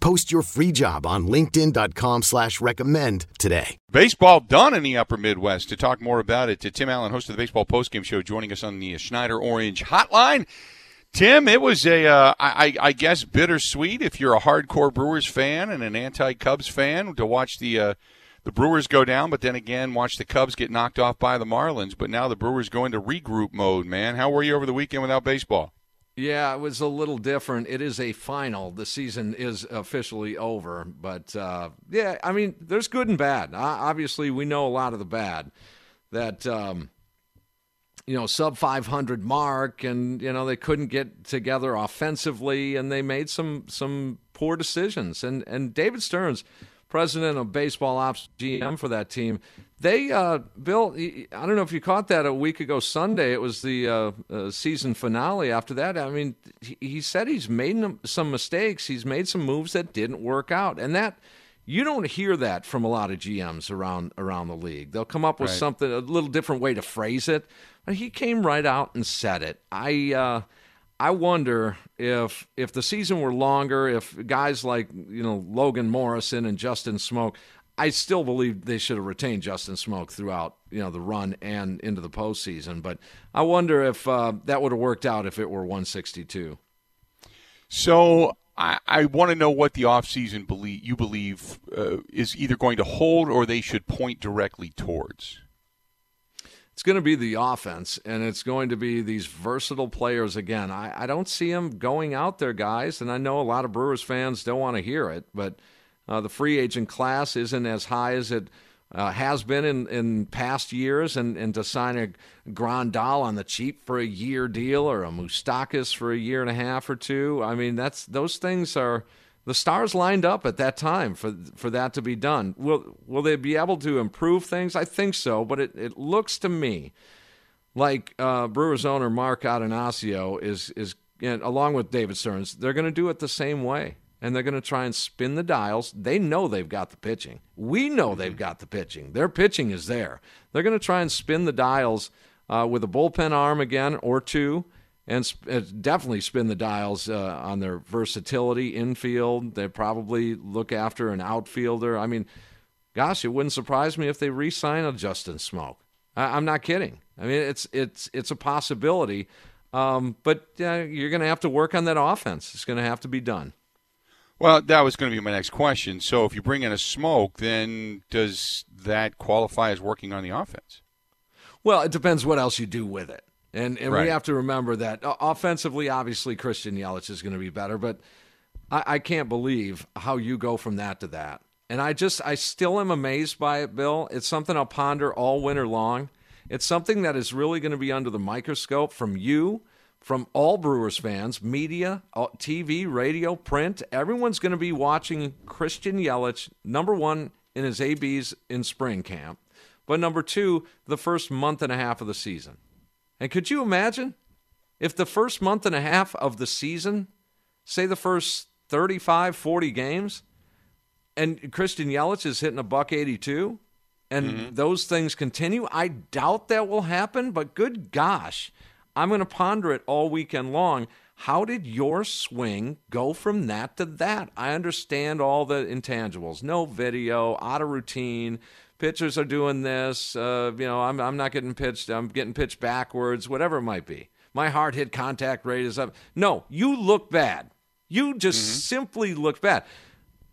Post your free job on linkedin.com slash recommend today. Baseball done in the upper Midwest. To talk more about it, to Tim Allen, host of the Baseball Postgame Show, joining us on the Schneider Orange Hotline. Tim, it was a, uh, I, I guess, bittersweet if you're a hardcore Brewers fan and an anti-Cubs fan to watch the uh, the Brewers go down, but then again watch the Cubs get knocked off by the Marlins. But now the Brewers go into regroup mode. Man, how were you over the weekend without baseball? Yeah, it was a little different. It is a final. The season is officially over. But uh, yeah, I mean, there's good and bad. Obviously, we know a lot of the bad. That um, you know, sub 500 mark, and you know they couldn't get together offensively, and they made some some poor decisions. And and David Stearns, president of baseball ops GM for that team, they uh, Bill, I don't know if you caught that a week ago Sunday. It was the uh, uh, season finale. After that, I mean, he, he said he's made some mistakes. He's made some moves that didn't work out, and that you don't hear that from a lot of GMs around around the league. They'll come up with right. something a little different way to phrase it. But he came right out and said it. I uh, I wonder if if the season were longer, if guys like you know Logan Morrison and Justin Smoak, I still believe they should have retained Justin Smoak throughout you know the run and into the postseason. But I wonder if uh, that would have worked out if it were 162. So I, I want to know what the offseason believe you believe uh, is either going to hold or they should point directly towards. It's going to be the offense, and it's going to be these versatile players again. I, I don't see them going out there, guys, and I know a lot of Brewers fans don't want to hear it, but uh, the free agent class isn't as high as it uh, has been in, in past years, and, and to sign a Grandal on the cheap for a year deal or a Moustakas for a year and a half or two. I mean, that's those things are the stars lined up at that time for for that to be done. Will will they be able to improve things? I think so, but it, it looks to me like uh, Brewers owner Mark Attanasio is is along with David Stearns, they're going to do it the same way and they're going to try and spin the dials. They know they've got the pitching. We know they've got the pitching. Their pitching is there. They're going to try and spin the dials uh, with a bullpen arm again or two, and sp- uh, definitely spin the dials uh, on their versatility infield. They probably look after an outfielder. I mean, gosh, it wouldn't surprise me if they re-sign a Justin Smoak. I- am not kidding. I mean, it's it's it's a possibility. Um, but you're going to have to work on that offense. It's going to have to be done. Well, that was going to be my next question. So, if you bring in a Smoak, then does that qualify as working on the offense? Well, it depends what else you do with it. And, and right. we have to remember that uh, offensively, obviously, Christian Yelich is going to be better, but I, I can't believe how you go from that to that. And I just, I still am amazed by it, Bill. It's something I'll ponder all winter long. It's something that is really going to be under the microscope from you from all Brewers fans, media, uh, TV, radio, print. Everyone's going to be watching Christian Yelich, number one in his ABs in spring camp, but number two, the first month and a half of the season. And could you imagine if the first month and a half of the season, say the first 35, 40 games, and Christian Yelich is hitting a buck 82, and mm-hmm. those things continue? I doubt that will happen, but good gosh I'm going to ponder it all weekend long. How did your swing go from that to that? I understand all the intangibles. No video, out of routine. Pitchers are doing this. Uh, you know, I'm, I'm not getting pitched. I'm getting pitched backwards, whatever it might be. My hard hit contact rate is up. No, you look bad. You just mm-hmm. simply look bad.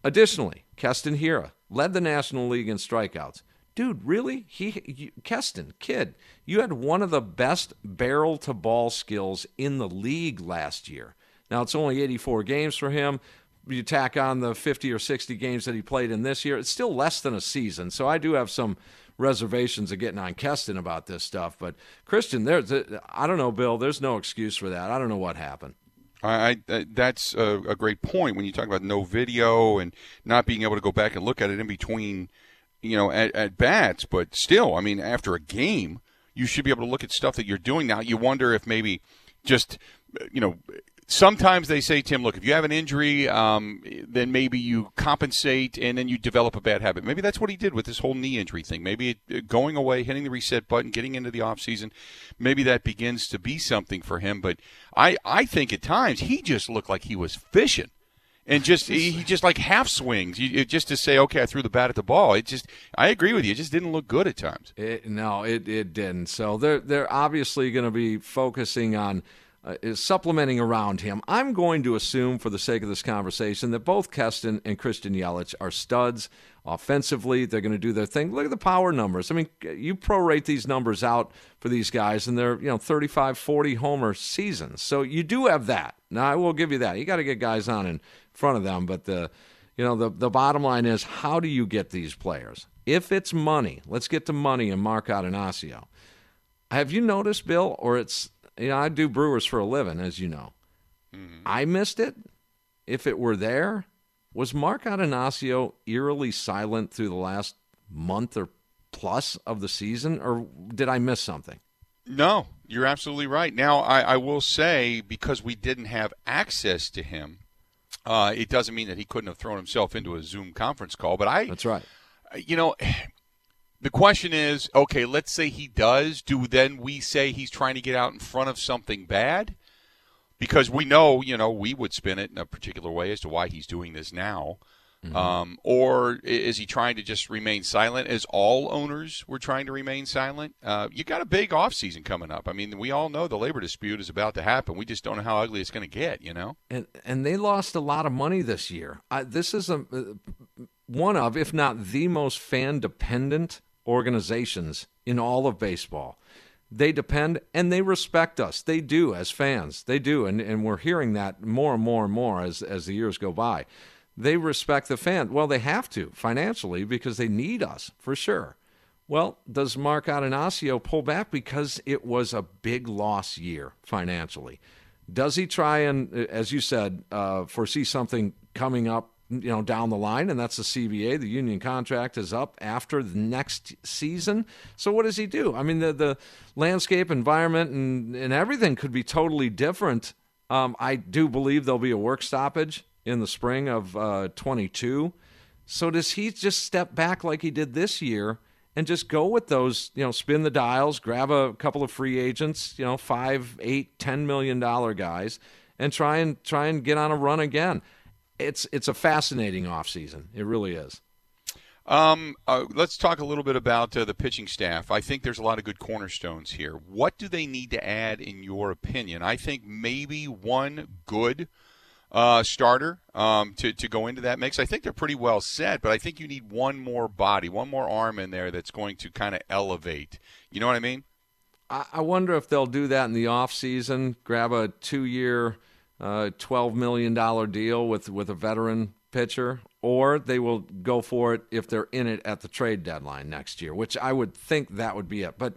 Additionally, Keston Hiura led the National League in strikeouts. dude, really? He you, Keston, kid, you had one of the best barrel to ball skills in the league last year. Now it's only 84 games for him. You tack on the 50 or 60 games that he played in this year, it's still less than a season. So I do have some reservations of getting on Keston about this stuff. But Christian, there's I don't know, Bill. There's no excuse for that. I don't know what happened. I, I that's a, a, great point when you talk about no video and not being able to go back and look at it in between, you know, at, at bats. But still, I mean, after a game, you should be able to look at stuff that you're doing now. You wonder if maybe just, you know, sometimes they say, Tim, look, if you have an injury, um, then maybe you compensate and then you develop a bad habit. Maybe that's what he did with this whole knee injury thing. Maybe it, going away, hitting the reset button, getting into the offseason, maybe that begins to be something for him. But I, I think at times he just looked like he was fishing. And just he just like half swings, you, just to say, okay, I threw the bat at the ball. It just, I agree with you. It just didn't look good at times. It, no, it, it didn't. So they're they're obviously going to be focusing on uh, is supplementing around him. I'm going to assume, for the sake of this conversation, that both Keston and Christian Yelich are studs offensively. They're going to do their thing. Look at the power numbers. I mean, you prorate these numbers out for these guys, and they're you know 35, 40 homer seasons. So you do have that. Now I will give you that. You got to get guys on in front of them, but the you know the the bottom line is how do you get these players? If it's money, let's get to money and Mark Attanasio. Have you noticed, Bill, or it's you know, I do Brewers for a living, as you know. Mm-hmm. I missed it. If it were there, was Mark Attanasio eerily silent through the last month or plus of the season, or did I miss something? No, you're absolutely right. Now, I, I will say because we didn't have access to him, uh, it doesn't mean that he couldn't have thrown himself into a Zoom conference call. But I, that's right. You know, the question is, okay, let's say he does. Do then we say he's trying to get out in front of something bad? Because we know, you know, we would spin it in a particular way as to why he's doing this now. Mm-hmm. Um, or is he trying to just remain silent as all owners were trying to remain silent? Uh, you got a big offseason coming up. I mean, we all know the labor dispute is about to happen. We just don't know how ugly it's going to get, you know? And, and they lost a lot of money this year. I, this is a, uh, one of, if not the most fan dependent organizations in all of baseball. They depend and they respect us. They do as fans. They do. And, and we're hearing that more and more and more as, as the years go by. They respect the fan. Well, they have to financially because they need us for sure. Well, does Mark Attanasio pull back because it was a big loss year financially? Does he try and, as you said, uh, foresee something coming up you know down the line and that's the CBA the union contract is up after the next season. So what does he do? I mean the the landscape environment and and everything could be totally different. Um, i do believe there'll be a work stoppage in the spring of uh, 22 so does he just step back like he did this year and just go with those you know spin the dials grab a couple of free agents you know five eight ten million dollar guys and try and try and get on a run again it's it's a fascinating offseason. It really is. Um, uh, let's talk a little bit about uh, the pitching staff. I think there's a lot of good cornerstones here. What do they need to add, in your opinion? I think maybe one good uh, starter um, to, to go into that mix. I think they're pretty well set, but I think you need one more body, one more arm in there that's going to kind of elevate. You know what I mean? I, I wonder if they'll do that in the off season. Grab a two year uh, $12 million deal with, with a veteran pitcher, or they will go for it if they're in it at the trade deadline next year, which I would think that would be it. But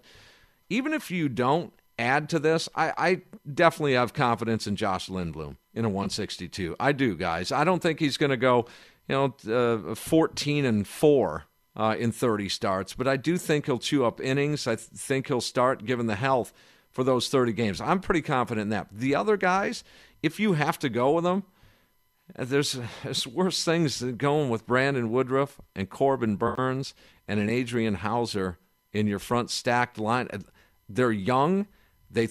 even if you don't add to this, I, I definitely have confidence in Josh Lindblom in a 162. I do, guys. I don't think he's going to go, you know, uh, 14 and 4 uh, in 30 starts, but I do think he'll chew up innings. I th- think he'll start given the health for those 30 games. I'm pretty confident in that. The other guys, if you have to go with them, uh, there's, there's worse things than going with Brandon Woodruff and Corbin Burnes and an Adrian Houser in your front stacked line. Uh, they're young. They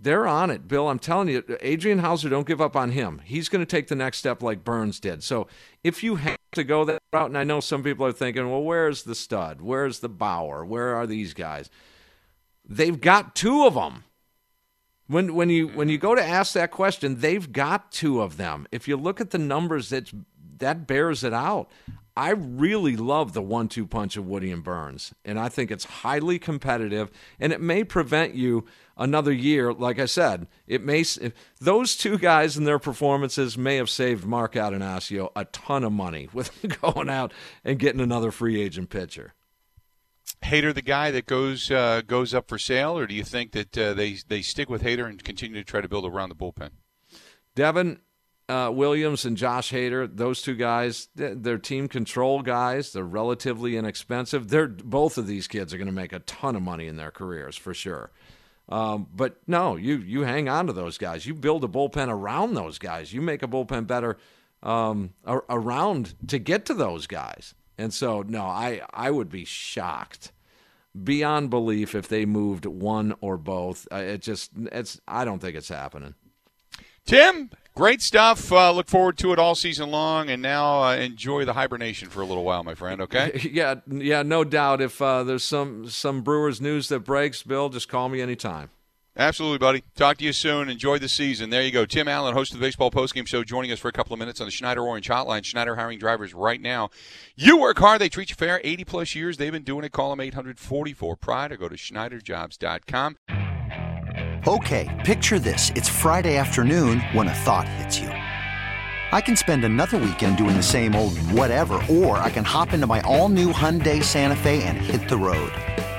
they're on it, Bill. I'm telling you, Adrian Houser, don't give up on him. He's going to take the next step like Burnes did. So if you have to go that route, and I know some people are thinking, well, where's the stud? Where's the Bauer? Where are these guys? They've got two of them. When when you when you go to ask that question, they've got two of them. If you look at the numbers, that that bears it out. I really love the one two punch of Woody and Burnes, and I think it's highly competitive, and it may prevent you another year. Like I said, it may those two guys and their performances may have saved Mark Attanasio a ton of money with going out and getting another free agent pitcher. Hader the guy that goes uh, goes up for sale, or do you think that uh, they they stick with Hader and continue to try to build around the bullpen? Devin, uh, Williams and Josh Hader, those two guys, they're team control guys. They're relatively inexpensive. They're both of these kids are going to make a ton of money in their careers for sure. Um, but no, you you hang on to those guys. You build a bullpen around those guys. You make a bullpen better um, around to get to those guys. And so, no, I I would be shocked beyond belief if they moved one or both. Uh, it just it's I don't think it's happening. Tim, great stuff. Uh, look forward to it all season long, and now uh, enjoy the hibernation for a little while, my friend. Okay? yeah, yeah, no doubt. If uh, there's some some Brewers news that breaks, Bill, just call me anytime. Absolutely, buddy. Talk to you soon. Enjoy the season. There you go. Tim Allen, host of the Baseball Postgame Show, joining us for a couple of minutes on the Schneider Orange Hotline. Schneider hiring drivers right now. You work hard, they treat you fair. 80 plus years they've been doing it. Call them 844 Pride or go to SchneiderJobs.com. Okay, picture this. It's Friday afternoon when a thought hits you. I can spend another weekend doing the same old whatever, or I can hop into my all new Hyundai Santa Fe and hit the road.